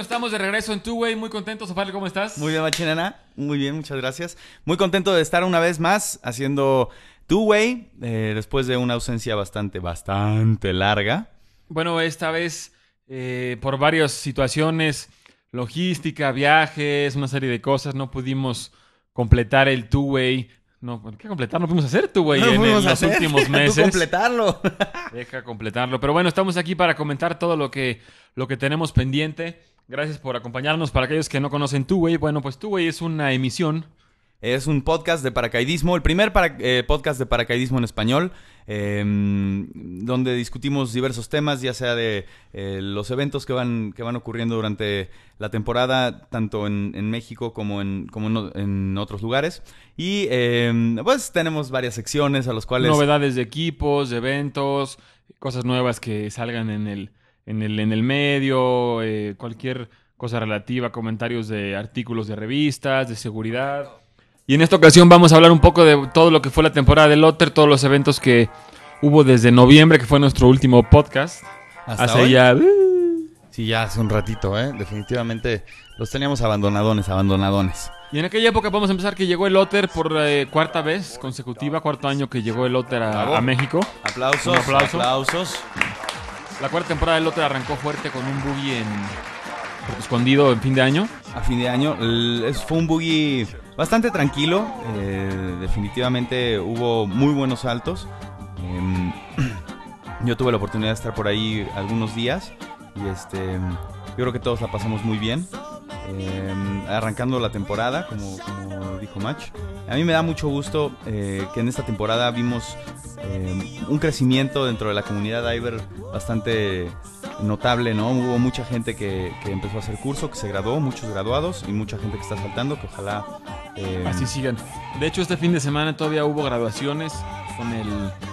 Bueno, estamos de regreso en Two Way, muy contentos. Opal, ¿cómo estás? Muy bien, Machinena. Muy bien, muchas gracias. Muy contento de estar una vez más haciendo Two Way eh, después de una ausencia bastante, bastante larga. Bueno, esta vez eh, por varias situaciones, logística, viajes, una serie de cosas, no pudimos completar el Two Way. No, ¿qué completar? No pudimos hacer Two Way No en, los hacer. últimos Tú meses. completarlo. Deja completarlo. Pero bueno, estamos aquí para comentar todo lo que, lo que tenemos pendiente. Gracias por acompañarnos. Para aquellos que no conocen Two Way, bueno, pues Two Way es una emisión Es un podcast de paracaidismo, el primer para- eh, podcast de paracaidismo en español, eh, donde discutimos diversos temas, ya sea de eh, los eventos que van, que van ocurriendo durante la temporada, tanto en, en México como, en, como en, otros lugares. Y eh, pues tenemos varias secciones a las cuales... novedades de equipos, de eventos, cosas nuevas que salgan en el, en el, en el medio, eh, cualquier cosa relativa, comentarios de artículos de revistas, de seguridad. Y en esta ocasión vamos a hablar un poco de todo lo que fue la temporada de Lotter, todos los eventos que hubo desde noviembre, que fue nuestro último podcast. hasta Hace hoy. ya... Sí, ya hace un ratito, ¿eh? Definitivamente los teníamos abandonadones, abandonadones. Y en aquella época vamos a empezar que llegó el Lotter por eh, cuarta vez consecutiva, cuarto año que llegó el Lotter a, México. Aplausos, Un aplauso. aplausos. La cuarta temporada del Lotter arrancó fuerte con un buggy en Escondido en fin de año. a fin de año. Fue un buggy bastante tranquilo. eh, definitivamente hubo muy buenos saltos. Em, yo tuve la oportunidad de estar por ahí algunos días. Y este, yo creo que todos la pasamos muy bien. Em, arrancando la temporada, como, dijo Match. A mí me da mucho gusto eh, que en esta temporada vimos em, un crecimiento dentro de la comunidad diver bastante notable, ¿no? Hubo mucha gente que, que empezó a hacer curso, que se graduó, muchos graduados y mucha gente que está saltando, que ojalá... eh, Así sigan. De hecho, este fin de semana todavía hubo graduaciones con el,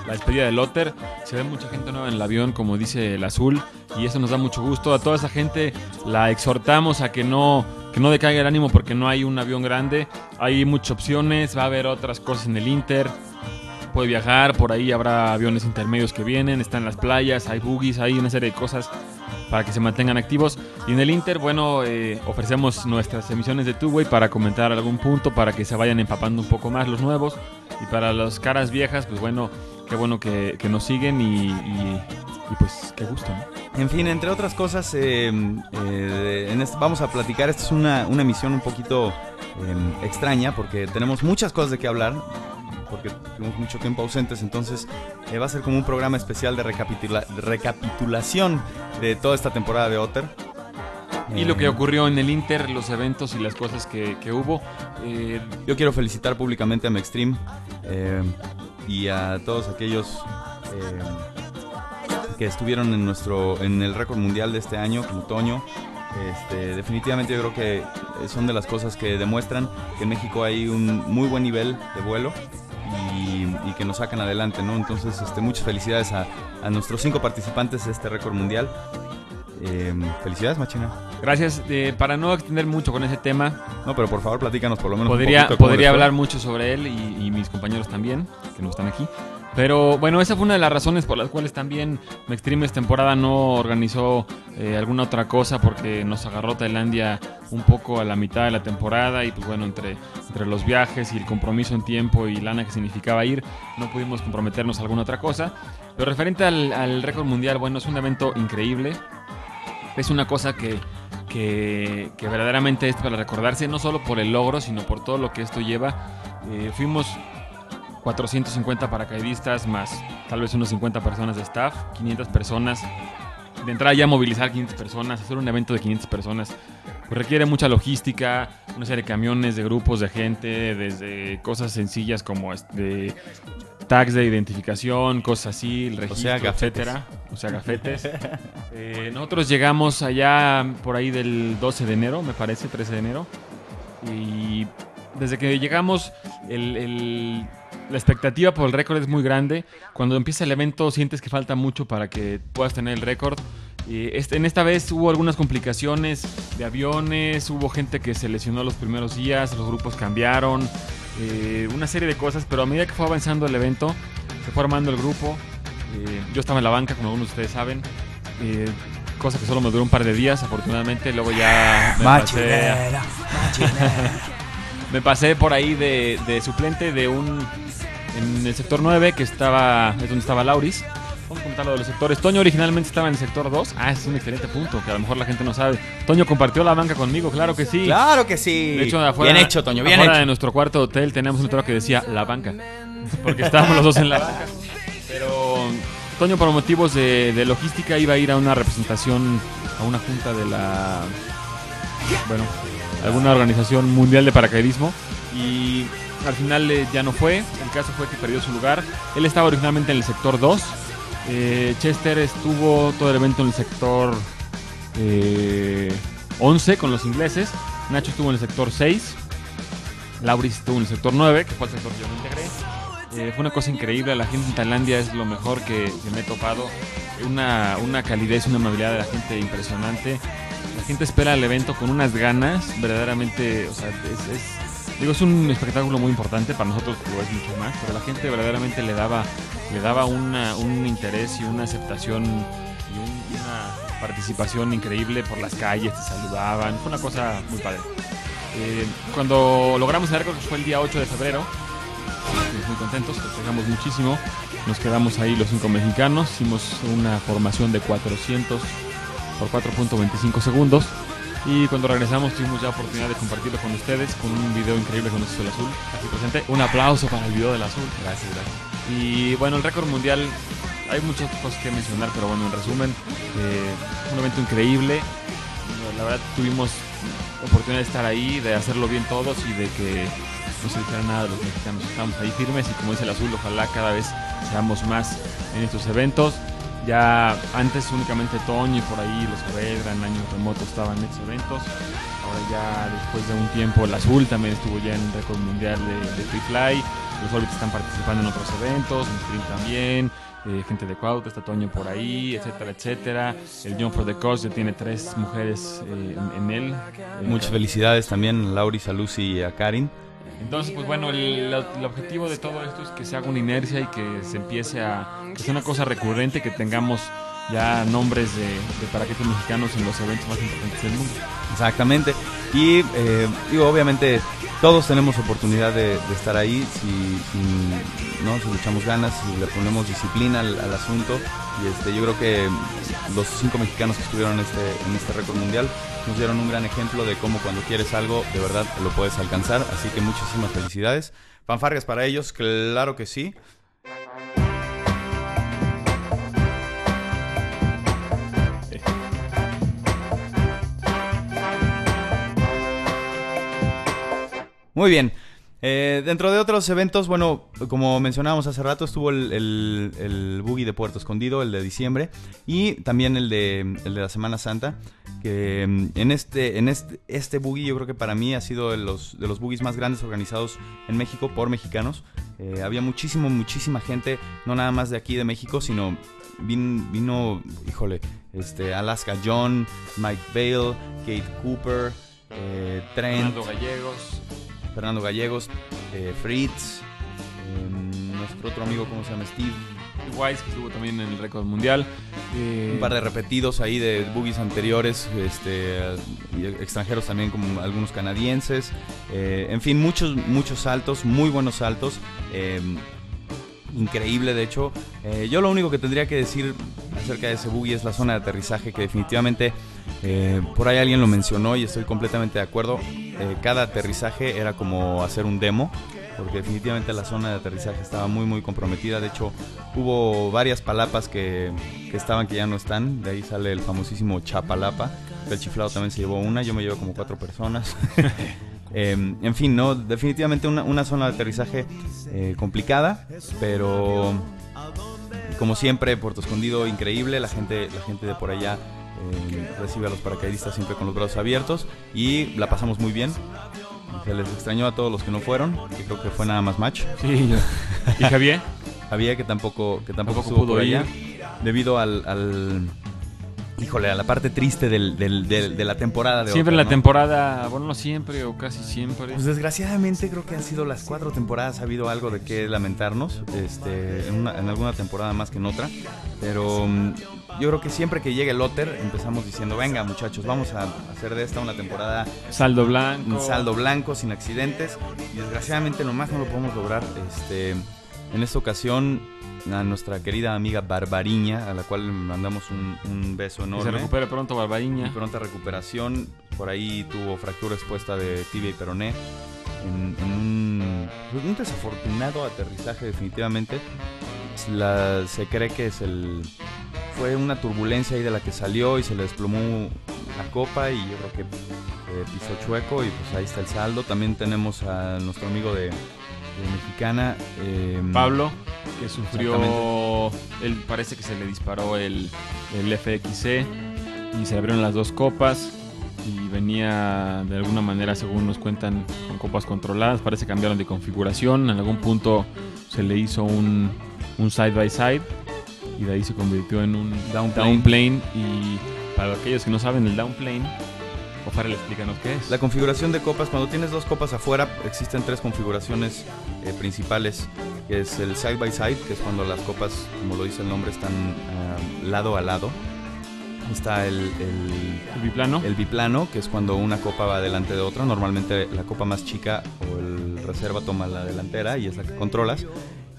la despedida de Lotter. Se ve mucha gente nueva en el avión, como dice el azul, y eso nos da mucho gusto. A toda esa gente la exhortamos a que no, que no decaiga el ánimo porque no hay un avión grande. Hay muchas opciones, va a haber otras cosas en el Inter. Puede viajar, por ahí habrá aviones intermedios que vienen, están las playas, hay buggies, hay una serie de cosas para que se mantengan activos. Y en el Inter, bueno, eh, ofrecemos nuestras emisiones de Two-Way para comentar algún punto, para que se vayan empapando un poco más los nuevos. Y para las caras viejas, pues bueno, qué bueno que, que nos siguen y, y- y pues qué gusto, ¿no? En fin, entre otras cosas, eh, eh, en este- vamos a platicar. Esta es una, una emisión un poquito eh, extraña porque tenemos muchas cosas de qué hablar. Porque tuvimos mucho tiempo ausentes, entonces eh, va a ser como un programa especial de, recapitula- de recapitulación de toda esta temporada de Otter. Y lo que Eh, ocurrió en el Inter, los eventos y las cosas que, que hubo. eh, Yo quiero felicitar públicamente a Mextreme eh, y a todos aquellos que estuvieron en nuestro en el récord mundial de este año, como Toño. Este, definitivamente yo creo que son de las cosas que demuestran que en México hay un muy buen nivel de vuelo y, y que nos sacan adelante, ¿no? Entonces, este, muchas felicidades a, a nuestros cinco participantes de este récord mundial. Eh, felicidades, Machina. gracias. eh, para no extender mucho con ese tema, No, pero por favor, platícanos por lo menos. un Podría, poquito les podría hablar mucho sobre él y, y mis compañeros también, que no están aquí. Pero bueno, esa fue una de las razones por las cuales también Mextremes temporada no organizó eh, alguna otra cosa porque nos agarró Tailandia un poco a la mitad de la temporada y pues bueno, entre, entre los viajes y el compromiso en tiempo y lana que significaba ir, no pudimos comprometernos a alguna otra cosa. Pero referente al, al récord mundial, bueno, es un evento increíble. Es una cosa que, que, que verdaderamente es para recordarse, no solo por el logro, sino por todo lo que esto lleva. Eh, fuimos 450 paracaidistas más tal vez unos 50 personas de staff, 500 personas. De entrada ya movilizar 500 personas, hacer un evento de 500 personas, pues requiere mucha logística, una serie de camiones, de grupos de gente, desde cosas sencillas como este, tags de identificación, cosas así, el registro, sea, gafetes. etcétera. O sea, gafetes. Eh, nosotros llegamos allá por ahí del 12 de enero, me parece, 13 de enero. Y desde que llegamos, el- el- la expectativa por el récord es muy grande. Cuando empieza el evento sientes que falta mucho para que puedas tener el récord. Y este- en esta vez hubo algunas complicaciones de aviones, hubo gente que se lesionó los primeros días, los grupos cambiaron, eh, una serie de cosas, pero a medida que fue avanzando el evento, se fue armando el grupo. eh, yo estaba en la banca, como algunos de ustedes saben. eh, cosa que solo me duró un par de días, afortunadamente. Luego ya me pasé, me pasé por ahí de, de suplente de un en el sector 9 que estaba es donde estaba Lauris. Vamos a comentar lo de los sectores. Toño originalmente estaba en el sector 2. Ah, ese es un excelente punto que a lo mejor la gente no sabe. Toño compartió la banca conmigo, claro que sí. Claro que sí. De hecho, afuera, bien hecho, Toño, bien afuera hecho. de nuestro cuarto hotel teníamos un letrero que decía la banca. Porque estábamos los dos en la banca. Pero Toño, por motivos de, de logística, iba a ir a una representación, a una junta de la. Bueno, alguna organización mundial de paracaidismo. Y al final eh, ya no fue. El caso fue que perdió su lugar. Él estaba originalmente en el sector 2. Eh, Chester estuvo todo el evento en el sector eh, 11 con los ingleses. Nacho estuvo en el sector 6. Lauris estuvo en el sector 9, que fue el sector que yo me integré. Eh, fue una cosa increíble. La gente en Tailandia es lo mejor que, que me he topado. Una, una calidez, una amabilidad de la gente impresionante. La gente espera el evento con unas ganas, verdaderamente, es- digo, es un espectáculo muy importante para nosotros, lo es mucho más, pero la gente verdaderamente le daba, le daba una- un interés y una aceptación y un- una participación increíble por las calles, te saludaban, fue una cosa muy padre. Eh, cuando logramos el que fue el día 8 de febrero, muy contentos, festejamos muchísimo. Nos quedamos ahí los cinco mexicanos, hicimos una formación de 400 por 4.25 segundos. Y cuando regresamos tuvimos ya oportunidad de compartirlo con ustedes con un video increíble con el azul aquí presente. Un aplauso para el video del azul. Gracias, gracias. Y bueno, el récord mundial, hay muchas cosas que mencionar, pero bueno, en resumen, eh, un evento increíble. La verdad tuvimos oportunidad de estar ahí, de hacerlo bien todos y de que no se dijera nada de los mexicanos. Estamos ahí firmes y como dice el azul, ojalá cada vez seamos más en estos eventos. Ya antes únicamente Toño y por ahí los Saavedra en años remotos estaban en estos eventos. Ahora ya después de un tiempo el azul también estuvo ya en el récord mundial de, de Free Fly. Los Orbits están participando en otros eventos, en Sprint también. eh, gente de Cuautla, está Toño por ahí, etcétera, etcétera. El John for the Cause ya tiene tres mujeres eh, en, en él. Eh, Muchas felicidades también a Lauris, a Lucy y a Karin. entonces, pues bueno, el, el objetivo de todo esto es que se haga una inercia y que se empiece a. que sea una cosa recurrente, que tengamos ya nombres de, de paraquetes mexicanos en los eventos más importantes del mundo. Exactamente. Y eh, digo, obviamente todos tenemos oportunidad de, de estar ahí si, si, ¿no? si le echamos ganas, si le ponemos disciplina al, al asunto. Y este, yo creo que los cinco mexicanos que estuvieron en este, en este récord mundial nos dieron un gran ejemplo de cómo cuando quieres algo, de verdad lo puedes alcanzar. Así que muchísimas felicidades. Fanfarrias para ellos, claro que sí. Muy bien. Eh, dentro de otros eventos, bueno, como mencionábamos hace rato, estuvo el, el, Boogie de Puerto Escondido, el de diciembre, y también el de, la Semana Santa, que mm, en este, en este, este Boogie yo creo que para mí ha sido de los, de los Boogies más grandes organizados en México por mexicanos. Eh, había muchísimo, muchísima gente, no nada más de aquí de México, sino vin- vino, híjole, este, Alaska John, Mike Bale, Kate Cooper, eh, Trent. Fernando Gallegos. Fernando Gallegos, eh, Fritz, eh, nuestro otro amigo, ¿cómo se llama? Steve. Wise, que estuvo también en el récord mundial. Eh, Un par de repetidos ahí de boogies anteriores, este, extranjeros también, como algunos canadienses. Eh, en fin, muchos, muchos saltos, muy buenos saltos. eh, increíble, de hecho. Yo lo único que tendría que decir acerca de ese boogie es la zona de aterrizaje, que definitivamente eh, por ahí alguien lo mencionó y estoy completamente de acuerdo. Eh, cada aterrizaje era como hacer un demo, porque definitivamente la zona de aterrizaje estaba muy, muy comprometida. De hecho, hubo varias palapas que, que estaban que ya no están. De ahí sale el famosísimo Chapalapa. El chiflado también se llevó una, yo me llevo como cuatro personas. Eh, en fin, no, definitivamente una, una zona de aterrizaje eh, complicada, pero como siempre, Puerto Escondido increíble, la gente, la gente de por allá eh, recibe a los paracaidistas siempre con los brazos abiertos y la pasamos muy bien. Se les extrañó a todos los que no fueron, que creo que fue nada más match. Sí. ¿Y Javier? Había que tampoco, que tampoco, Tampoco estuvo pudo por allá, ir. debido al, al, híjole, a la parte triste del, del- del- de la temporada de Siempre la ¿no? temporada, bueno, no siempre o casi siempre. Pues desgraciadamente creo que han sido las cuatro temporadas, ha habido algo de qué lamentarnos, este, en, una- en alguna temporada más que en otra, pero mm, yo creo que siempre que llegue el Otter empezamos diciendo, venga muchachos, vamos a hacer de esta una temporada saldo blanco. saldo blanco, sin accidentes, y desgraciadamente nomás no lo podemos lograr. Este, en esta ocasión, a nuestra querida amiga Barbariña, a la cual mandamos un, un beso Que se enorme. recupere pronto Y Barbariña. pronta recuperación. Por ahí tuvo fractura expuesta de tibia y peroné. En, en un, un desafortunado aterrizaje, definitivamente. La- se cree que es el. Fue una turbulencia ahí de la que salió y se le desplomó la copa. Y yo creo que eh, pisó chueco. Y pues ahí está el saldo. También tenemos a nuestro amigo de Mexicana. eh, Pablo, que sufrió, él parece que se le disparó el, el FXC y se abrieron las dos copas y venía de alguna manera, según nos cuentan, con copas controladas, parece que cambiaron de configuración, en algún punto se le hizo un, un side by side y de ahí se convirtió en un Down down plane. plane y para aquellos que no saben el down Ofar, explícanos qué es. La configuración de copas, cuando tienes dos copas afuera, existen tres configuraciones eh, principales, que es el side by side, que es cuando las copas, como lo dice el nombre, están ah, lado a lado. Está el, el- El biplano. el biplano, que es cuando una copa va delante de otra. Normalmente la copa más chica o el reserva toma la delantera y es la que controlas.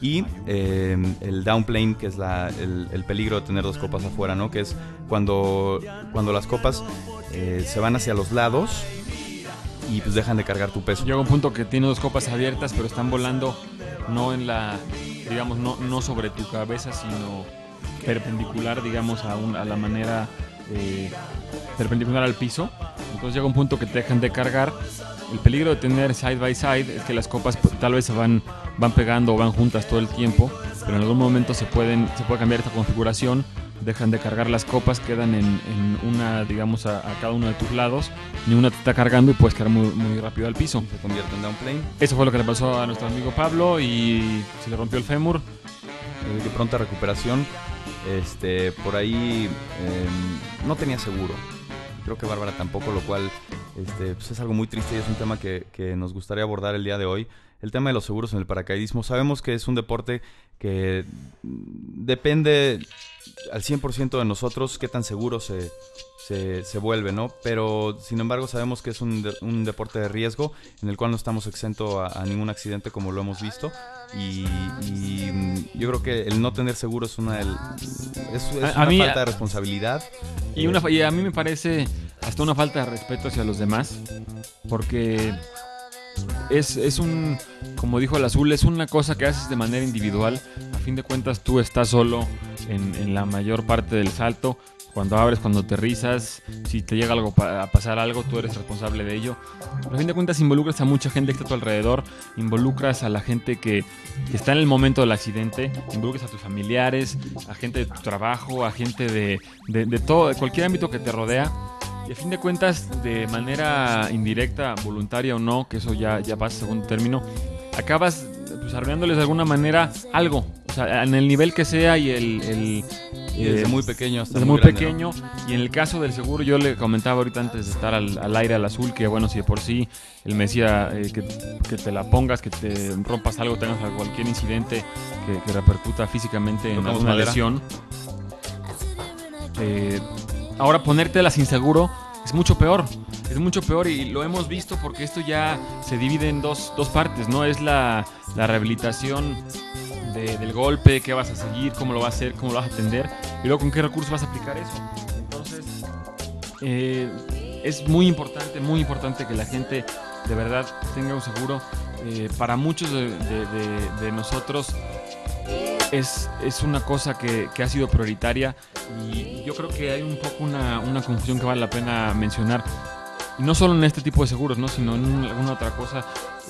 Y eh, el downplane, que es la- el, el peligro de tener dos copas afuera, ¿no? Que es cuando, cuando las copas eh, se van hacia los lados y pues dejan de cargar tu peso. Llega un punto que tiene dos copas abiertas, pero están volando no en la, digamos, no, no sobre tu cabeza, sino perpendicular, digamos, a, un- a la manera eh, perpendicular al piso. Entonces llega un punto que te dejan de cargar. El peligro de tener side by side es que las copas pues, tal vez se van, van pegando o van juntas todo el tiempo, pero en algún momento se, pueden, se puede cambiar esta configuración. Dejan de cargar las copas, quedan en, en una, digamos, a, a cada uno de tus lados. Ni una te está cargando y puedes caer muy, muy rápido al piso. Se convierte en downplane. Eso fue lo que le pasó a nuestro amigo Pablo y se le rompió el fémur. eh, de pronta recuperación. Este, por ahí eh, no tenía seguro. Creo que Bárbara tampoco, lo cual este, pues es algo muy triste y es un tema que, que nos gustaría abordar el día de hoy. El tema de los seguros en el paracaidismo. Sabemos que es un deporte que depende al 100% de nosotros qué tan seguro se, se, se vuelve, ¿no? Pero sin embargo sabemos que es un, de- un deporte de riesgo en el cual no estamos exento a, a ningún accidente como lo hemos visto. Y, y, yo creo que el no tener seguro es una, del- es, es A- a una mí- falta de responsabilidad. Y, una, y a mí me parece hasta una falta de respeto hacia los demás, porque es, es un, como dijo el azul, es una cosa que haces de manera individual. A fin de cuentas tú estás solo en, la mayor parte del salto. Cuando abres, cuando aterrizas, si te llega algo a pasar algo, tú eres responsable de ello. A fin de cuentas involucras a mucha gente que está a tu alrededor, involucras a la gente que, que está en el momento del accidente, involucras a tus familiares, a gente de tu trabajo, a gente de, de, de todo, de cualquier ámbito que te rodea. Y a fin de cuentas, de manera indirecta, voluntaria o no, que eso ya, ya pasa a segundo término, acabas pues, arruinándoles de alguna manera algo. O sea, en el nivel que sea y el... el, Y desde eh, muy pequeño hasta desde muy, grande, ¿no? pequeño. Y en el caso del seguro, yo le comentaba ahorita antes de estar al, al aire al azul que, bueno, si de por sí él me decía eh, que, que te la pongas, que te rompas algo, tengas cualquier incidente que, que repercuta físicamente en alguna madera. lesión. eh, ahora ponértela sin seguro es mucho peor. Es mucho peor y lo hemos visto porque esto ya se divide en dos, dos partes, ¿no? Es la, la rehabilitación de- del golpe, qué vas a seguir, cómo lo vas a hacer, cómo lo vas a atender y luego con qué recursos vas a aplicar eso. Entonces, eh, es muy importante, muy importante que la gente de verdad tenga un seguro. Eh, para muchos de nosotros es, es una cosa que, que ha sido prioritaria y yo creo que hay un poco una, una confusión que vale la pena mencionar. No solo en este tipo de seguros, ¿no? sino en alguna otra cosa.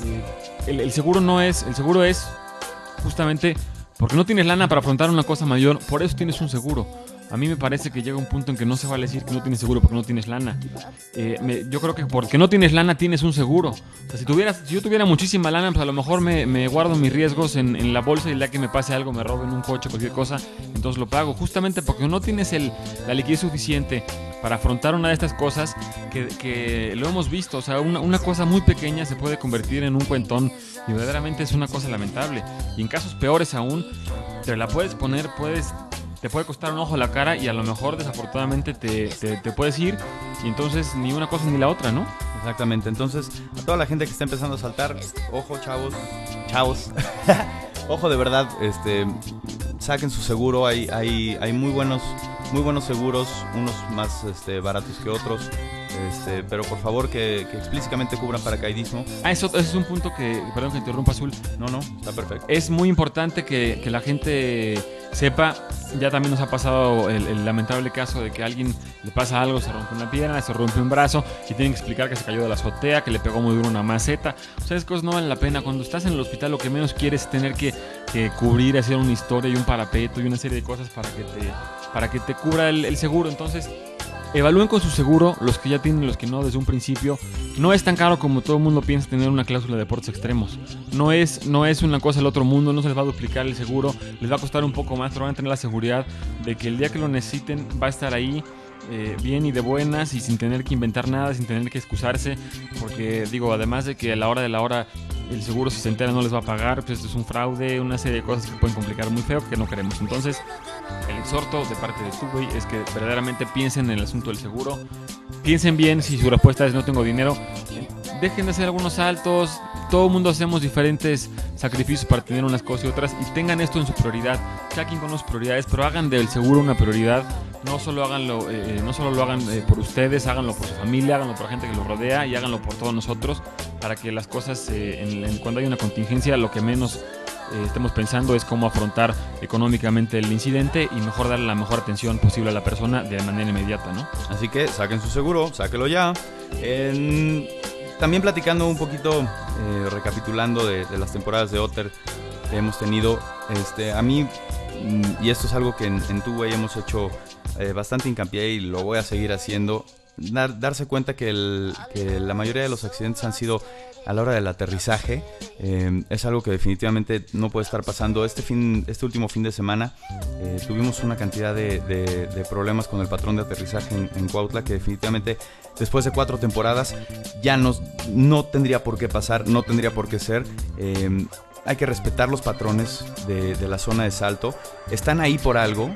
Eh, el, el seguro no es, el seguro es justamente porque no tienes lana para afrontar una cosa mayor, por eso tienes un seguro. A mí me parece que llega un punto en que no se vale decir que no tienes seguro porque no tienes lana. Eh, yo creo que porque no tienes lana tienes un seguro. O sea, si, tuvieras, si yo tuviera muchísima lana, pues a lo mejor me, guardo mis riesgos en, la bolsa y día que me pase algo, me roben un coche, cualquier cosa, entonces lo pago. Justamente porque no tienes el, la liquidez suficiente para afrontar una de estas cosas que, que lo hemos visto. O sea, una, una cosa muy pequeña se puede convertir en un cuentón y verdaderamente es una cosa lamentable. Y en casos peores aún, te la puedes poner, puedes te puede costar un ojo la cara y a lo mejor desafortunadamente te, te, te puedes ir y entonces ni una cosa ni la otra, ¿no? Exactamente, entonces a toda la gente que está empezando a saltar, ojo chavos, chavos, ojo de verdad, este, saquen su seguro, hay, hay, hay muy buenos, muy buenos seguros, unos más este, baratos que otros, este, pero por favor que, que explícitamente cubran paracaidismo. Ah, eso, eso es un punto que, perdón que interrumpa Azul, No, no, está perfecto. es muy importante que, que la gente sepa, ya también nos ha pasado el, el lamentable caso de que a alguien le pasa algo, se rompe una pierna, se rompe un brazo, y tienen que explicar que se cayó de la azotea, que le pegó muy duro una maceta. O sea, esas cosas no valen la pena. Cuando estás en el hospital lo que menos quieres es tener que, que cubrir, hacer una historia y un parapeto y una serie de cosas para que te, para que te cubra el, el seguro. Entonces, Evalúen con su seguro, los que ya tienen, los que no, desde un principio. No es tan caro como todo el mundo piensa tener una cláusula de deportes extremos. No es, no es una cosa del otro mundo, no se les va a duplicar el seguro, les va a costar un poco más, pero van a tener la seguridad de que el día que lo necesiten va a estar ahí. eh, bien y de buenas y sin tener que inventar nada, sin tener que excusarse, porque digo, además de que a la hora de la hora el seguro si se entera no les va a pagar, pues esto es un fraude, una serie de cosas que pueden complicar muy feo que no queremos. Entonces, el exhorto de parte de güey es que verdaderamente piensen en el asunto del seguro. Piensen bien si su respuesta es no tengo dinero. Dejen de hacer algunos saltos. Todo el mundo hacemos diferentes sacrificios para tener unas cosas y otras. Y tengan esto en su prioridad. Cada quien con sus prioridades, pero hagan del seguro una prioridad. No solo, háganlo, eh, no solo lo hagan eh, por ustedes, háganlo por su familia, háganlo por la gente que los rodea y háganlo por todos nosotros. Para que las cosas, eh, cuando hay una contingencia, lo que menos eh, estemos pensando es cómo afrontar económicamente el incidente y mejor darle la mejor atención posible a la persona de manera inmediata, ¿no? Así que saquen su seguro, sáquelo ya. En- también platicando un poquito, eh, recapitulando de, las temporadas de Otter que hemos tenido, este, a mí, mm, y esto es algo que en, en tu hemos hecho eh, bastante hincapié y lo voy a seguir haciendo, dar- darse cuenta que, la mayoría de los accidentes han sido a la hora del aterrizaje. Eh, es algo que definitivamente no puede estar pasando. Este, fin, este último fin de semana eh, tuvimos una cantidad de, problemas con el patrón de aterrizaje en, en Cuautla que definitivamente después de cuatro temporadas ya no tendría por qué pasar, no tendría por qué ser. Eh, hay que respetar los patrones de la zona de salto. Están ahí por algo.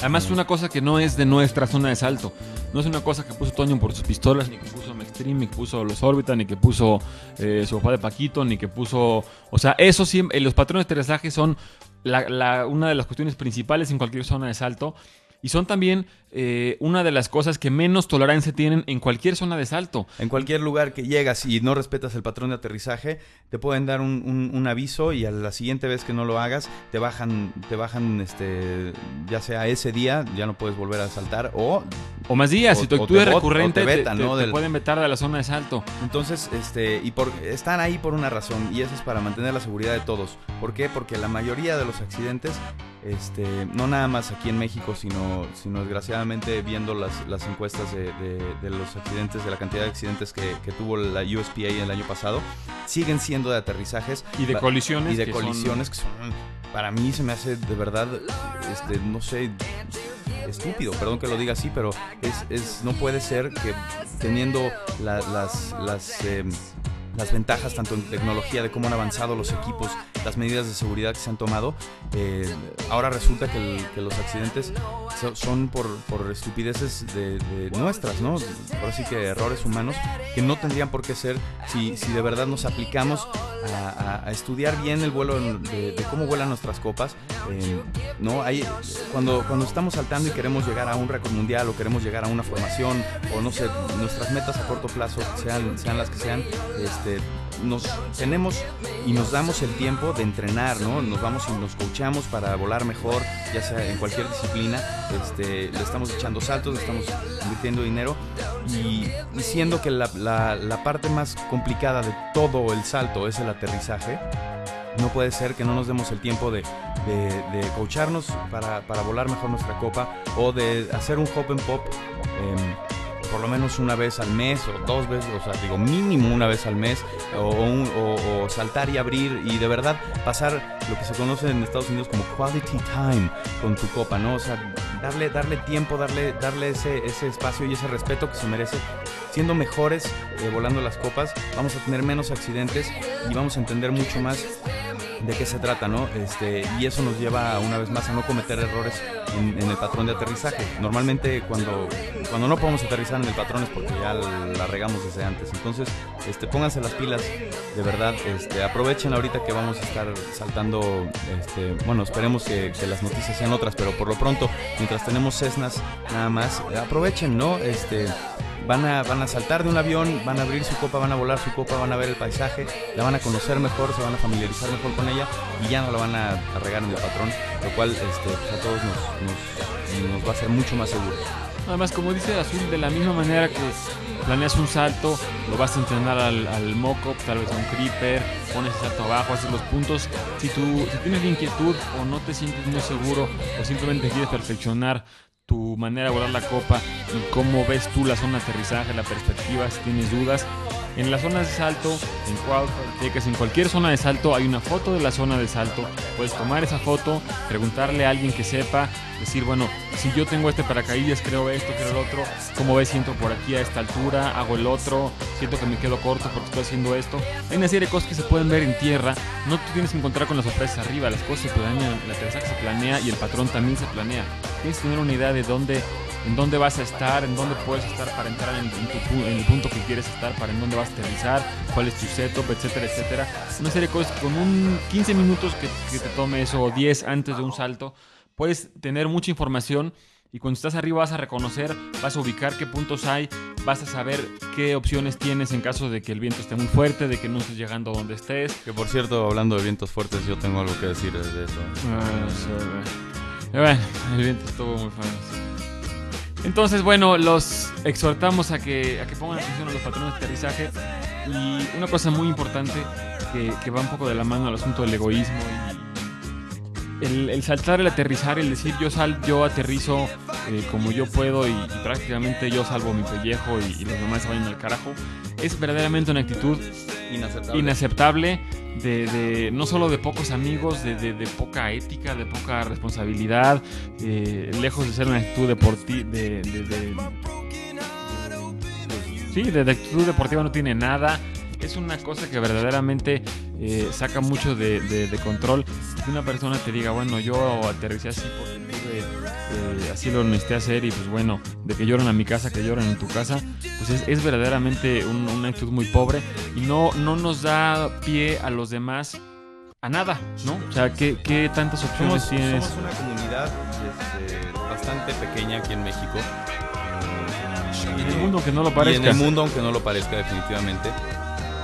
Además es una cosa que no es de nuestra zona de salto. No es una cosa que puso Toño por sus pistolas, ni que puso Maxstream, ni que puso los Orbita, ni que puso eh, su papá de Paquito, ni que puso... O sea, eso siempre... Los patrones de aterrizaje son la- la- una de las cuestiones principales en cualquier zona de salto. Y son también eh, una de las cosas que menos tolerancia tienen en cualquier zona de salto. En cualquier lugar que llegas y no respetas el patrón de aterrizaje, te pueden dar un, un- un aviso y a la siguiente vez que no lo hagas, te bajan, te bajan, este, ya sea ese día, ya no puedes volver a saltar o O más días, O- si tu o actitud te es bot- recurrente, te vetan, te- ¿no? te del- pueden vetar de la zona de salto. Entonces, este, y por, están ahí por una razón, y eso es para mantener la seguridad de todos. ¿Por qué? Porque la mayoría de los accidentes, este, no nada más aquí en México, sino, sino desgraciadamente viendo las, las encuestas de, de- de los accidentes, de la cantidad de accidentes que, que tuvo la USPA el año pasado, siguen siendo de aterrizajes Y de colisiones. y de que son- colisiones que son, para mí se me hace de verdad, este, no sé, estúpido, perdón que lo diga así, pero es, es no puede ser que teniendo la- las, las, em, las ventajas tanto en tecnología de cómo han avanzado los equipos, las medidas de seguridad que se han tomado, eh, ahora resulta que, los accidentes so- son por, por estupideces de, nuestras, ¿no? Ahora sí que errores humanos que no tendrían por qué ser si, si de verdad nos aplicamos a, a- estudiar bien el vuelo de, cómo vuelan nuestras copas. eh, ¿no? Hay, cuando, cuando estamos saltando y queremos llegar a un récord mundial o queremos llegar a una formación o no sé, nuestras metas a corto plazo, sean, sean las que sean, este, nos tenemos y nos damos el tiempo de entrenar, ¿no? Nos vamos y nos coachamos para volar mejor, ya sea en cualquier disciplina, este, le estamos echando saltos, le estamos invirtiendo dinero y, siendo que la, la- la parte más complicada de todo el salto es el aterrizaje, No puede ser que no nos demos el tiempo de, de, coacharnos para, para, volar mejor nuestra copa o de hacer un hop and pop. Em, por lo menos una vez al mes o dos veces, o sea, digo mínimo una vez al mes, o, saltar y abrir y de verdad pasar lo que se conoce en Estados Unidos como quality time con tu copa, ¿no? O sea, darle, darle tiempo, darle, darle ese, ese espacio y ese respeto que se merece. Siendo mejores eh, volando las copas, vamos a tener menos accidentes y vamos a entender mucho más de qué se trata, ¿no? Este, y eso nos lleva una vez más a no cometer errores en, el patrón de aterrizaje. Normalmente cuando, cuando no podemos aterrizar en el patrón es porque ya la regamos desde antes. Entonces, este, pónganse las pilas, de verdad, este, aprovechen ahorita que vamos a estar saltando, este, bueno, esperemos que, que las noticias sean otras, pero por lo pronto, mientras tenemos Cessnas nada más, aprovechen, ¿no? Este, van a, van a saltar de un avión, van a abrir su copa, van a volar su copa, van a ver el paisaje, la van a conocer mejor, se van a familiarizar mejor con ella y ya no la van a, regar en el patrón, lo cual este, pues, a todos nos, nos, va a ser mucho más seguro. Además, como dice Azul, de la misma manera que planeas un salto, lo vas a entrenar al, al mock-up, tal vez a un creeper, pones el salto abajo, haces los puntos. Si, tú, si tienes inquietud o no te sientes muy seguro o simplemente quieres perfeccionar tu manera de volar la copa y cómo ves tú la zona de aterrizaje, la perspectiva, si tienes dudas. En las zonas de salto, en, en cualquier zona de salto hay una foto de la zona de salto. Puedes tomar esa foto, preguntarle a alguien que sepa, decir, bueno, si yo tengo este paracaídas, creo esto, creo el otro, ¿cómo ves si entro por aquí a esta altura, hago el otro, siento que me quedo corto porque estoy haciendo esto? Hay una serie de cosas que se pueden ver en tierra, no te tienes que encontrar con las sorpresas arriba, las cosas se planean, la aterrizaje se planea y el patrón también se planea. Tienes que tener una idea de dónde en dónde vas a estar, en dónde puedes estar para entrar en, el punto que quieres estar, para en dónde vas a aterrizar, cuál es tu setup, etcétera, etcétera. Una serie de cosas con un 15 minutos que, te tome eso, o 10 antes de un salto, puedes tener mucha información y cuando estás arriba vas a reconocer, vas a ubicar qué puntos hay, vas a saber qué opciones tienes en caso de que el viento esté muy fuerte, de que no estés llegando a donde estés. Que por cierto, hablando de vientos fuertes, yo tengo algo que decir de eso. Ah, bueno, el viento estuvo muy fuerte. Entonces, bueno, los exhortamos a que, a que pongan atención a los patrones de aterrizaje. Y una cosa muy importante que, va un poco de la mano al asunto del egoísmo y el, saltar, el aterrizar, el decir yo sal, yo aterrizo eh, como yo puedo y, prácticamente yo salvo mi pellejo y, los demás se vayan al carajo, es verdaderamente una actitud inaceptable, inaceptable de, no solo de pocos amigos, de, de, poca ética, de poca responsabilidad, eh, lejos de ser una actitud deportiva, de, sí, de, actitud deportiva no tiene nada. Es una cosa que verdaderamente eh, saca mucho de, control. Que una persona te diga, bueno, yo aterricé así porque eh, así lo necesité hacer y pues bueno, de que lloran a mi casa, que lloran en tu casa, pues es, verdaderamente una actitud muy pobre y no, no nos da pie a los demás a nada, ¿no? O sea, ¿qué, qué tantas opciones tienes? Somos una comunidad este, bastante pequeña aquí en México. en el mundo aunque no lo parezca. en el mundo aunque no lo parezca definitivamente.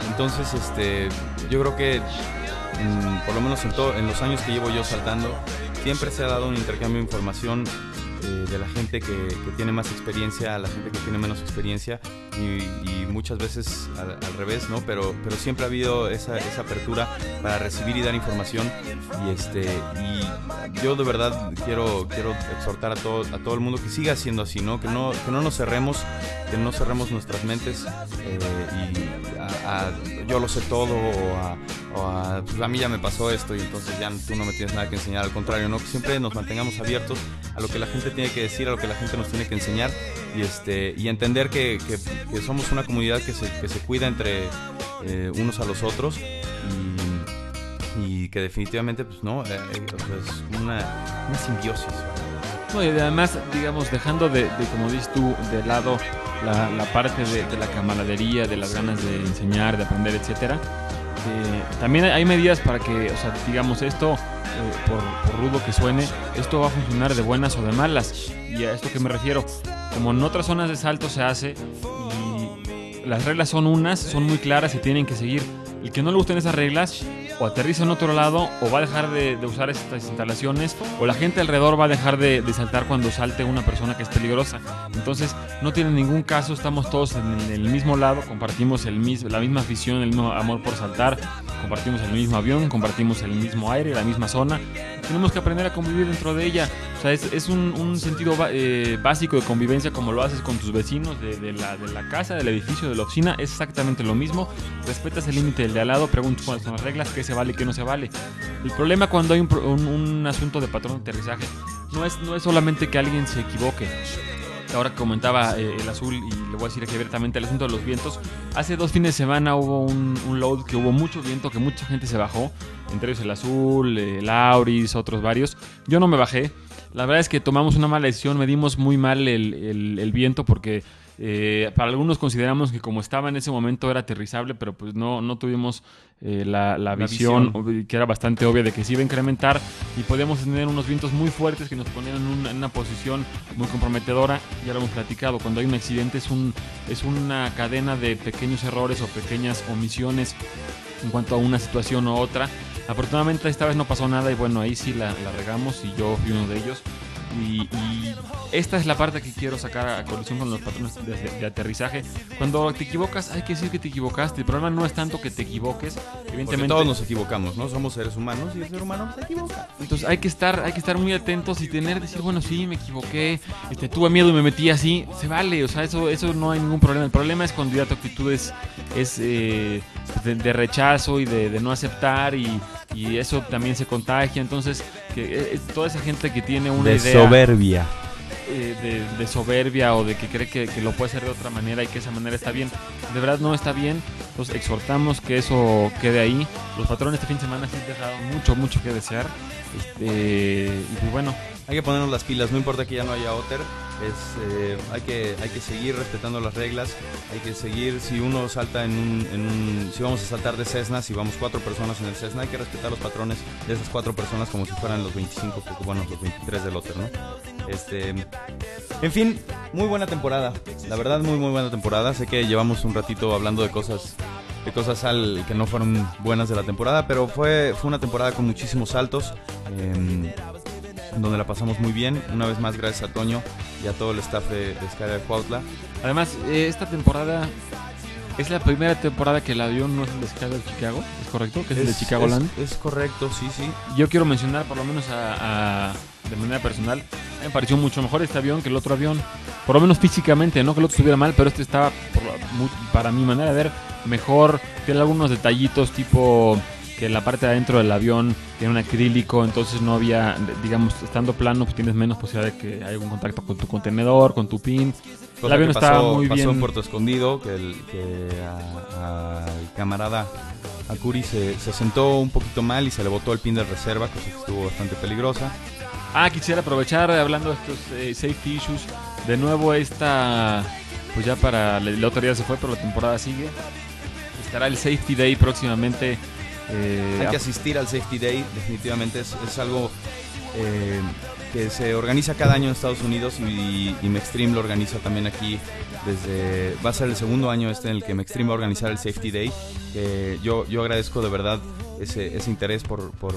Entonces, este, yo creo que mm, por lo menos en, en los años que llevo yo saltando, siempre se ha dado un intercambio de información eh, de la gente que, tiene más experiencia a la gente que tiene menos experiencia y, muchas veces al, revés, ¿no? Pero, pero siempre ha habido esa, apertura para recibir y dar información y, este, y yo de verdad quiero, quiero exhortar a todo, a todo el mundo que siga siendo así, ¿no? Que no, que no nos cerremos, que no cerremos nuestras mentes eh, a, yo lo sé todo o a, pues a, mí ya me pasó esto y entonces ya tú no me tienes nada que enseñar, al contrario, ¿no? Que siempre nos mantengamos abiertos a lo que la gente tiene que decir, a lo que la gente nos tiene que enseñar y, este, y entender que, que, somos una comunidad que se, que se cuida entre eh, unos a los otros y, que definitivamente, pues no, eh, es una, una simbiosis. No, y además, digamos, dejando de, como dices tú, de lado la, la parte de, de, la camaradería, de las ganas de enseñar, de aprender, etcétera. Eh, también hay medidas para que, o sea, digamos, esto eh, por, rudo que suene, esto va a funcionar de buenas o de malas. ¿Y a esto que me refiero? Como en otras zonas de salto se hace y las reglas son unas, son muy claras y tienen que seguir. El que no le gusten esas reglas, o aterriza en otro lado o va a dejar de, usar estas instalaciones o la gente alrededor va a dejar de, saltar cuando salte una persona que es peligrosa. Entonces no tiene ningún caso, estamos todos en el, mismo lado, compartimos el la misma afición, el mismo amor por saltar, compartimos el mismo avión, compartimos el mismo aire, la misma zona. Tenemos que aprender a convivir dentro de ella. O sea, es, un, sentido eh, básico de convivencia como lo haces con tus vecinos de, la, de la casa, del edificio, de la oficina. Es exactamente lo mismo. Respetas el límite del de al lado, preguntas cuáles son las reglas, qué se vale y qué no se vale. El problema cuando hay un, un, asunto de patrón de aterrizaje no es, no es solamente que alguien se equivoque. Ahora que comentaba eh, el azul, y le voy a decir aquí abiertamente el asunto de los vientos. Hace dos fines de semana hubo un, load que hubo mucho viento, que mucha gente se bajó. Entre ellos el azul, el Auris, otros varios. Yo no me bajé. La verdad es que tomamos una mala decisión, medimos muy mal el viento porque eh, para algunos consideramos que como estaba en ese momento era aterrizable, pero pues no, no tuvimos eh, la, visión, que era bastante obvia de que se iba a incrementar y podíamos tener unos vientos muy fuertes que nos ponían en una, posición muy comprometedora. Ya lo hemos platicado, cuando hay un accidente es, un, es una cadena de pequeños errores o pequeñas omisiones en cuanto a una situación u otra. Afortunadamente esta vez no pasó nada y bueno, ahí sí la, la regamos y yo fui uno de ellos. Y, esta es la parte que quiero sacar a colisión con los patrones de, aterrizaje. Cuando te equivocas, hay que decir que te equivocaste. El problema no es tanto que te equivoques. Evidentemente, todos nos equivocamos, ¿no? Somos seres humanos y el ser humano se equivoca. Entonces hay que estar, hay que estar muy atentos y tener, decir, bueno, sí, me equivoqué, este, tuve miedo y me metí así. Se vale, o sea, eso, eso no hay ningún problema. El problema es cuando ya tu actitud es, eh, de, rechazo y de, no aceptar y, y, eso también se contagia. Entonces, que eh, toda esa gente que tiene una de soberbia. Eh, de, soberbia o de que cree que, lo puede hacer de otra manera y que esa manera está bien, de verdad no está bien. Entonces exhortamos que eso quede ahí. Los patrones este fin de semana sí han dejado mucho, mucho que desear. Este, y pues bueno. Hay que ponernos las pilas, no importa que ya no haya Otter, es, eh, hay, que, hay que seguir respetando las reglas, hay que seguir, si uno salta en un, un, si vamos a saltar de Cessna, si vamos cuatro personas en el Cessna, hay que respetar los patrones de esas cuatro personas como si fueran los 25, bueno, los 23 del Otter, ¿no? Este, en fin, muy buena temporada, la verdad muy muy buena temporada, sé que llevamos un ratito hablando de cosas de cosas al, que no fueron buenas de la temporada, pero fue, fue una temporada con muchísimos saltos, em, donde la pasamos muy bien. Una vez más, gracias a Toño y a todo el staff de, de de Cuautla. Además, eh, esta temporada es la primera temporada que el avión no es el de Sky de Chicago, ¿es correcto? Que es, el de Chicago Land. Es correcto, sí, sí. Yo quiero mencionar, por lo menos a, de manera personal, me pareció mucho mejor este avión que el otro avión. Por lo menos físicamente, no que el otro estuviera mal, pero este estaba, para mi manera de ver, mejor. Tiene algunos detallitos tipo que la parte de adentro del avión tiene un acrílico, entonces no había, digamos, estando plano, pues tienes menos posibilidad de que haya algún contacto con tu contenedor, con tu pin. el avión estaba muy pasó bien. en Puerto Escondido, que el, que al camarada Akuri se, se, sentó un poquito mal y se le botó el pin de reserva, cosa que estuvo bastante peligrosa. Ah, quisiera aprovechar hablando de estos eh, safety issues. De nuevo esta, pues ya para, la otra día se fue, pero la temporada sigue. Estará el Safety Day próximamente eh, Hay que asistir al Safety Day, definitivamente es, algo eh, que se organiza cada año en Estados Unidos y, y Mextreme lo organiza también aquí desde va a ser el segundo año este en el que Mextreme va a organizar el Safety Day. yo, yo agradezco de verdad ese, ese interés por, por,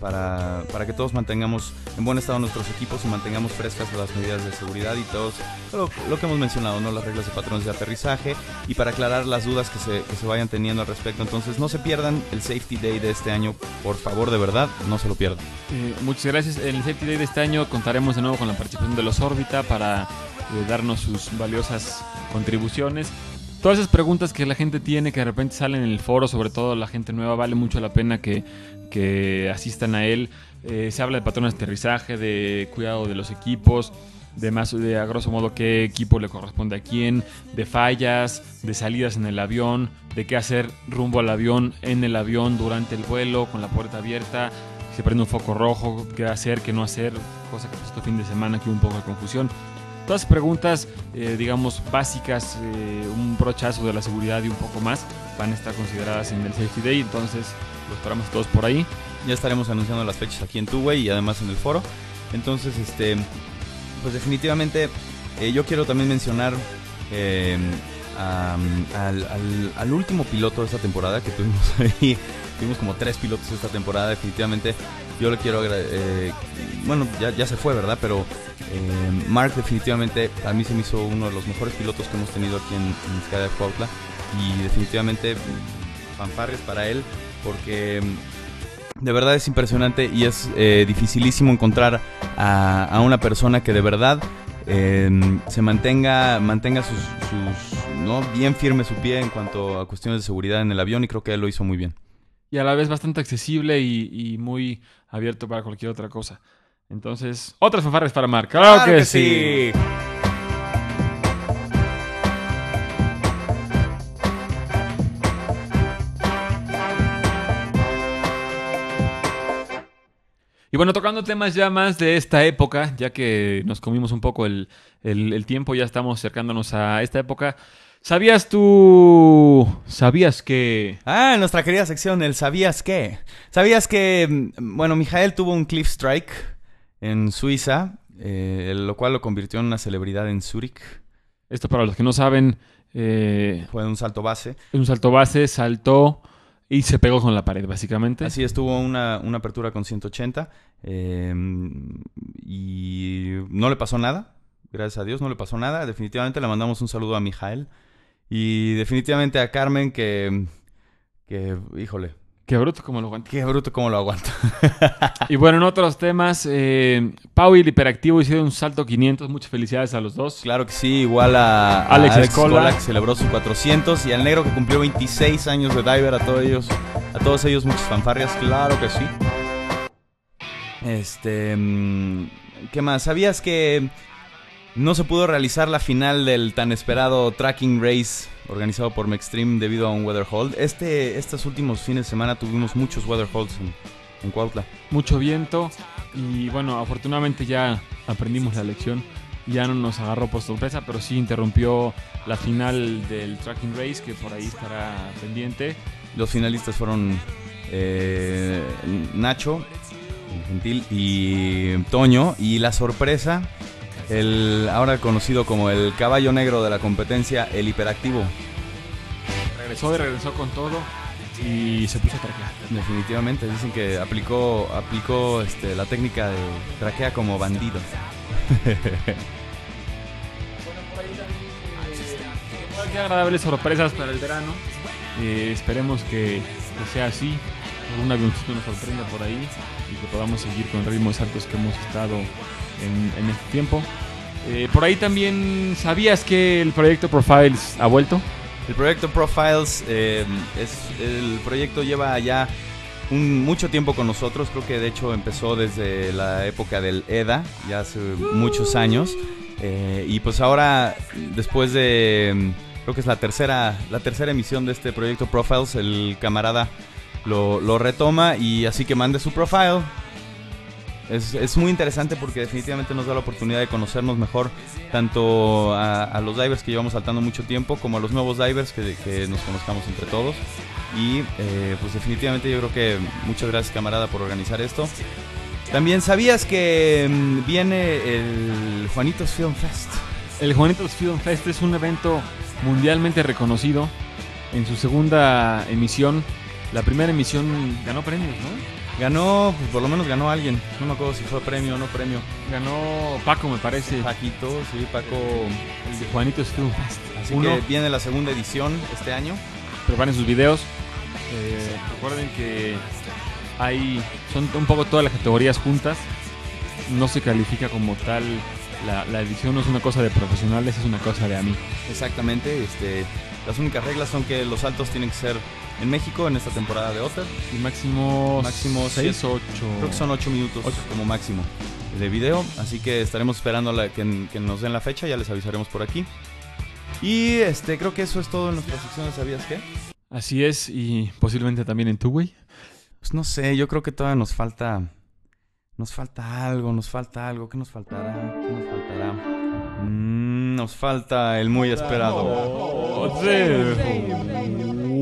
para, para, que todos mantengamos en buen estado nuestros equipos y mantengamos frescas las medidas de seguridad y todos lo, que hemos mencionado, ¿no? las reglas de patrones de aterrizaje y para aclarar las dudas que se, que se vayan teniendo al respecto. Entonces no se pierdan el Safety Day de este año, por favor, de verdad, no se lo pierdan. Eh, muchas gracias. En el Safety Day de este año contaremos de nuevo con la participación de los Órbita para eh, darnos sus valiosas contribuciones todas esas preguntas que la gente tiene, que de repente salen en el foro, sobre todo la gente nueva, vale mucho la pena que, asistan a él. Eh, se habla de patrones de aterrizaje, de cuidado de los equipos, de más de a grosso modo qué equipo le corresponde a quién, de fallas, de salidas en el avión, de qué hacer rumbo al avión, en el avión, durante el vuelo, con la puerta abierta, se prende un foco rojo, qué hacer, qué no hacer, cosa que este fin de semana que hubo un poco de confusión. Todas preguntas, eh, digamos, básicas, eh, un brochazo de la seguridad y un poco más, van a estar consideradas en el Safety Day, entonces los esperamos todos por ahí. Ya estaremos anunciando las fechas aquí en Tuway y además en el foro. Entonces, este, pues definitivamente eh, yo quiero también mencionar al, último piloto de esta temporada que tuvimos ahí tuvimos como tres pilotos esta temporada. Definitivamente yo le quiero agradecer. bueno, ya, ya, se fue, ¿verdad? Pero eh, Mark definitivamente a mí se me hizo uno de los mejores pilotos que hemos tenido aquí en, en Sky Cuautla. Y definitivamente fanfarres para él porque de verdad es impresionante y es eh, dificilísimo encontrar a, una persona que de verdad eh, se mantenga, mantenga sus, sus, ¿no? bien firme su pie en cuanto a cuestiones de seguridad en el avión y creo que él lo hizo muy bien. Y a la vez bastante accesible y, y muy abierto para cualquier otra cosa. Entonces, otras fanfarres para Mark. ¡Claro, claro que, que, sí! sí. Y bueno, tocando temas ya más de esta época, ya que nos comimos un poco el, el, el, tiempo, ya estamos acercándonos a esta época. ¿Sabías tú... ¿Sabías que... Ah, nuestra querida sección, el ¿Sabías qué? ¿Sabías que, bueno, Mijael tuvo un cliff strike en Suiza, eh, lo cual lo convirtió en una celebridad en Zúrich? Esto para los que no saben... Eh, Fue un salto base. Un salto base, saltó... Y se pegó con la pared, básicamente. Así estuvo una, una apertura con 180 eh, y no le pasó nada. Gracias a Dios no le pasó nada. Definitivamente le mandamos un saludo a Mijael y definitivamente a Carmen que, que híjole. Qué bruto como lo aguanta. Qué bruto como lo aguanta. y bueno, en otros temas, eh, Pau y el Hiperactivo hicieron un salto 500. Muchas felicidades a los dos. Claro que sí, igual a, a Alex, Alex Escola. Escola, que celebró su 400 y al negro que cumplió 26 años de diver. A todos ellos, a todos ellos muchas fanfarrias, claro que sí. Este, ¿qué más? ¿Sabías que no se pudo realizar la final del tan esperado Tracking Race organizado por Mextreme debido a un weather hold? Este, estos últimos fines de semana tuvimos muchos weather holds en, en Cuautla. Mucho viento y bueno, afortunadamente ya aprendimos la lección. Ya no nos agarró por sorpresa, pero sí interrumpió la final del Tracking Race, que por ahí estará pendiente. Los finalistas fueron eh, Nacho, Gentil y Toño. Y la sorpresa, el ahora conocido como el caballo negro de la competencia, el hiperactivo. Regresó y regresó con todo y se puso a traquear. Definitivamente, dicen que aplicó, aplicó este, la técnica de traquea como bandido. Qué agradables sorpresas para el verano. Eh, esperemos que, que, sea así. Un avioncito nos sorprenda por ahí y que podamos seguir con ritmos altos que hemos estado en, en este tiempo. Eh, por ahí también, ¿sabías que el proyecto Profiles ha vuelto? El proyecto Profiles, eh, es, el proyecto lleva ya un, mucho tiempo con nosotros, creo que de hecho empezó desde la época del EDA, ya hace muchos años. Eh, y pues ahora, después de, creo que es la tercera, la tercera emisión de este proyecto Profiles, el camarada lo, lo retoma y así que mande su profile. Es, es, muy interesante porque definitivamente nos da la oportunidad de conocernos mejor tanto a, los divers que llevamos saltando mucho tiempo como a los nuevos divers que, nos conozcamos entre todos. Y eh, pues definitivamente yo creo que muchas gracias camarada por organizar esto. También sabías que mmm, viene el Juanitos Film Fest. El Juanitos Film Fest es un evento mundialmente reconocido. En su segunda emisión, la primera emisión ganó premios, ¿no? Ganó, pues por lo menos ganó alguien. No me acuerdo si fue premio o no premio. Ganó Paco, me parece. Paquito, sí, Paco. El de Juanitos Film Fest. Así Uno. que viene la segunda edición este año. Preparen sus videos. Eh, recuerden que hay. Son un poco todas las categorías juntas. No se califica como tal. La, la edición no es una cosa de profesionales, es una cosa de a mí. Exactamente. Este, las únicas reglas son que los saltos tienen que ser en México en esta temporada de Otter. Y máximo máximo 6 o 8. Creo que son 8 minutos ocho. como máximo de video. Así que estaremos esperando la, que, que, nos den la fecha, ya les avisaremos por aquí. Y este creo que eso es todo en nuestra sección de ¿Sabías qué? Así es, y posiblemente también en tu güey. Pues no sé, yo creo que todavía nos falta. Nos falta algo, nos falta algo. ¿Qué nos faltará? ¿Qué nos faltará? Mm, nos falta el muy esperado. Oh,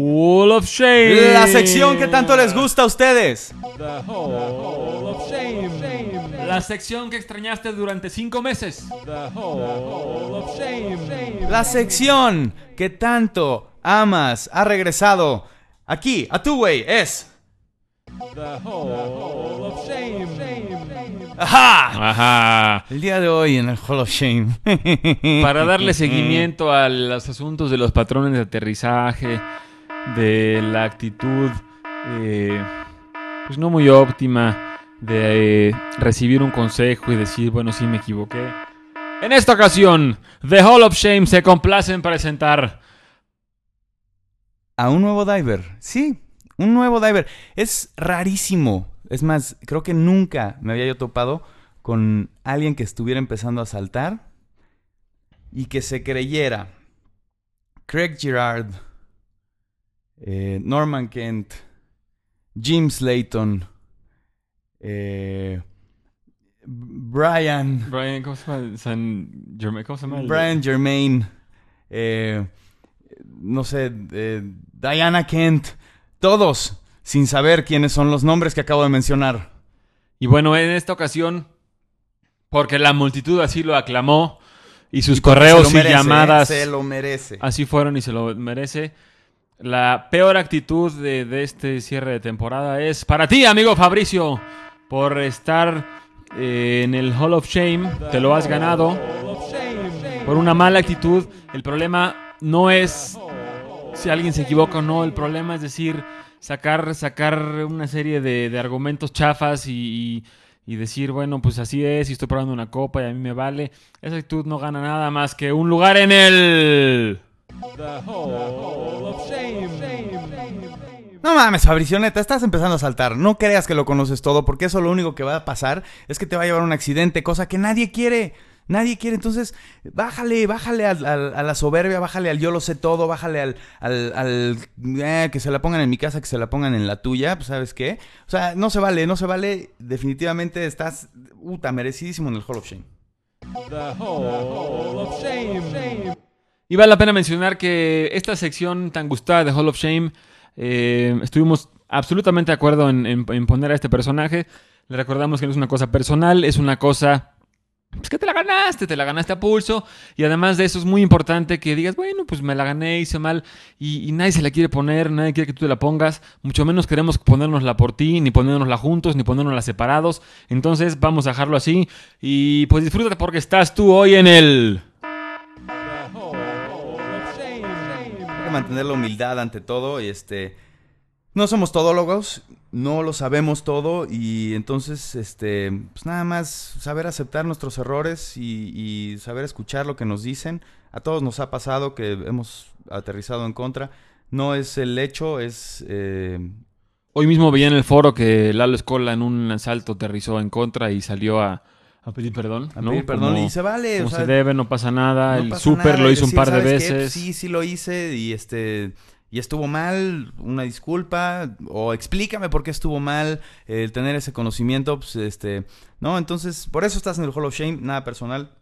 Hall of Shame. La sección que tanto les gusta a ustedes. The Hall of Shame. La sección que extrañaste durante cinco meses. The Hall of Shame. La sección que tanto amas ha regresado aquí a tu way es ¡Ajá! Ajá. El día de hoy en el Hall of Shame. Para darle seguimiento a los asuntos de los patrones de aterrizaje, de la actitud eh, pues no muy óptima de eh, recibir un consejo y decir, bueno, sí me equivoqué. En esta ocasión, The Hall of Shame se complace en presentar A un nuevo diver. Sí, un nuevo diver. Es rarísimo. Es más, creo que nunca me había yo topado con alguien que estuviera empezando a saltar y que se creyera Craig Girard, eh, Norman Kent, Jim Slayton, eh, Brian, Brian, ¿cómo se llama? San Germain, ¿cómo se llama? el- Brian Germain, eh, no sé, Diana Kent, todos sin saber quiénes son los nombres que acabo de mencionar. Y bueno, en esta ocasión, porque la multitud así lo aclamó y sus Y correos y llamadas Se lo merece. así fueron y se lo merece. La peor actitud de, este cierre de temporada es para ti, amigo Fabricio, por estar eh, en el Hall of Shame. Te lo has ganado. Por una mala actitud. El problema no es si alguien se equivoca o no. El problema es decir, sacar, sacar una serie de, de argumentos chafas y, y- y decir, bueno, pues así es, y estoy probando una copa y a mí me vale. Esa actitud no gana nada más que un lugar en el... No mames, Fabricio, neta, estás empezando a saltar. No creas que lo conoces todo, porque eso lo único que va a pasar es que te va a llevar un accidente, cosa que nadie quiere. Nadie quiere. Entonces, bájale, bájale al- al- a la soberbia, bájale al yo lo sé todo, bájale al, al, al, eh, que se la pongan en mi casa, que se la pongan en la tuya, pues ¿sabes qué? O sea, no se vale, no se vale. Definitivamente estás, puta, merecidísimo en el Hall of Shame. Y vale la pena mencionar que esta sección tan gustada de Hall of Shame, eh, estuvimos absolutamente de acuerdo en, poner a este personaje. Le recordamos que no es una cosa personal, es una cosa pues, que te la ganaste, te la ganaste a pulso. Y además de eso es muy importante que digas, bueno, pues me la gané, hice mal. Y, y nadie se la quiere poner, nadie quiere que tú te la pongas. Mucho menos queremos ponérnosla por ti, ni ponérnosla juntos, ni ponérnosla separados. Entonces vamos a dejarlo así. Y pues disfrútate porque estás tú hoy en el... mantener la humildad ante todo y este no somos todólogos, no lo sabemos todo y entonces este pues nada más saber aceptar nuestros errores y, saber escuchar lo que nos dicen. A todos nos ha pasado que hemos aterrizado en contra. No es el hecho, es eh, Hoy mismo veía en el foro que Lalo Escola en un asalto aterrizó en contra y salió a, a pedir perdón. a ¿no? pedir perdón Como- y se vale. como o sea, se debe, no pasa nada. no el pasa súper nada lo hizo un par de "¿Sabes qué? veces. Sí, sí lo hice y este y estuvo mal, una disculpa o explícame por qué estuvo mal el tener ese conocimiento, pues este, no, entonces por eso estás en el Hall of Shame, nada personal,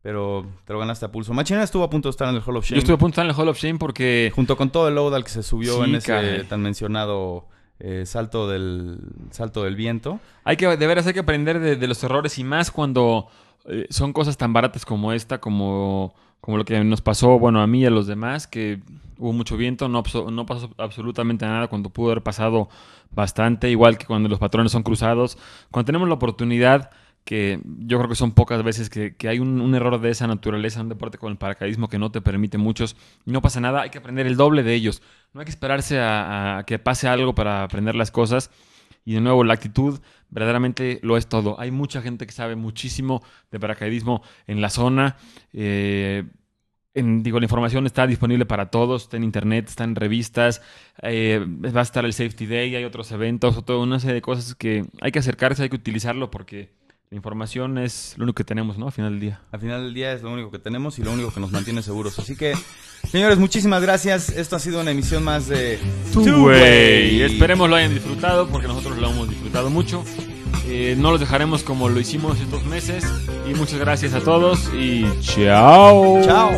pero te lo ganaste a pulso. Machina estuvo a punto de estar en el Hall of Shame Yo estuve a punto de estar en el Hall of Shame porque junto con todo el load al que se subió Sí, en ese tan mencionado eh, salto del salto del viento. hay que, de veras hay que aprender de, los errores y más cuando eh, son cosas tan baratas como esta, como, como lo que nos pasó, bueno, a mí y a los demás, que hubo mucho viento, no, no pasó absolutamente nada cuando pudo haber pasado bastante, igual que cuando los patrones son cruzados. Cuando tenemos la oportunidad, que yo creo que son pocas veces que, que hay un, error de esa naturaleza, un deporte con el paracaidismo que no te permite muchos, no pasa nada, hay que aprender el doble de ellos. No hay que esperarse a, que pase algo para aprender las cosas. Y de nuevo, la actitud verdaderamente lo es todo. Hay mucha gente que sabe muchísimo de paracaidismo en la zona. Eh, digo, la información está disponible para todos, está en internet, está en revistas, eh, va a estar el Safety Day, hay otros eventos, toda una serie de cosas que hay que acercarse, hay que utilizarlo porque la información es lo único que tenemos, ¿no? Al final del día. Al final del día es lo único que tenemos y lo único que nos mantiene seguros. Así que, señores, muchísimas gracias. Esto ha sido una emisión más de Two-Way. Esperemos lo hayan disfrutado porque nosotros lo hemos disfrutado mucho. Eh, no los dejaremos como lo hicimos estos meses. Y muchas gracias a todos y chao. Chao.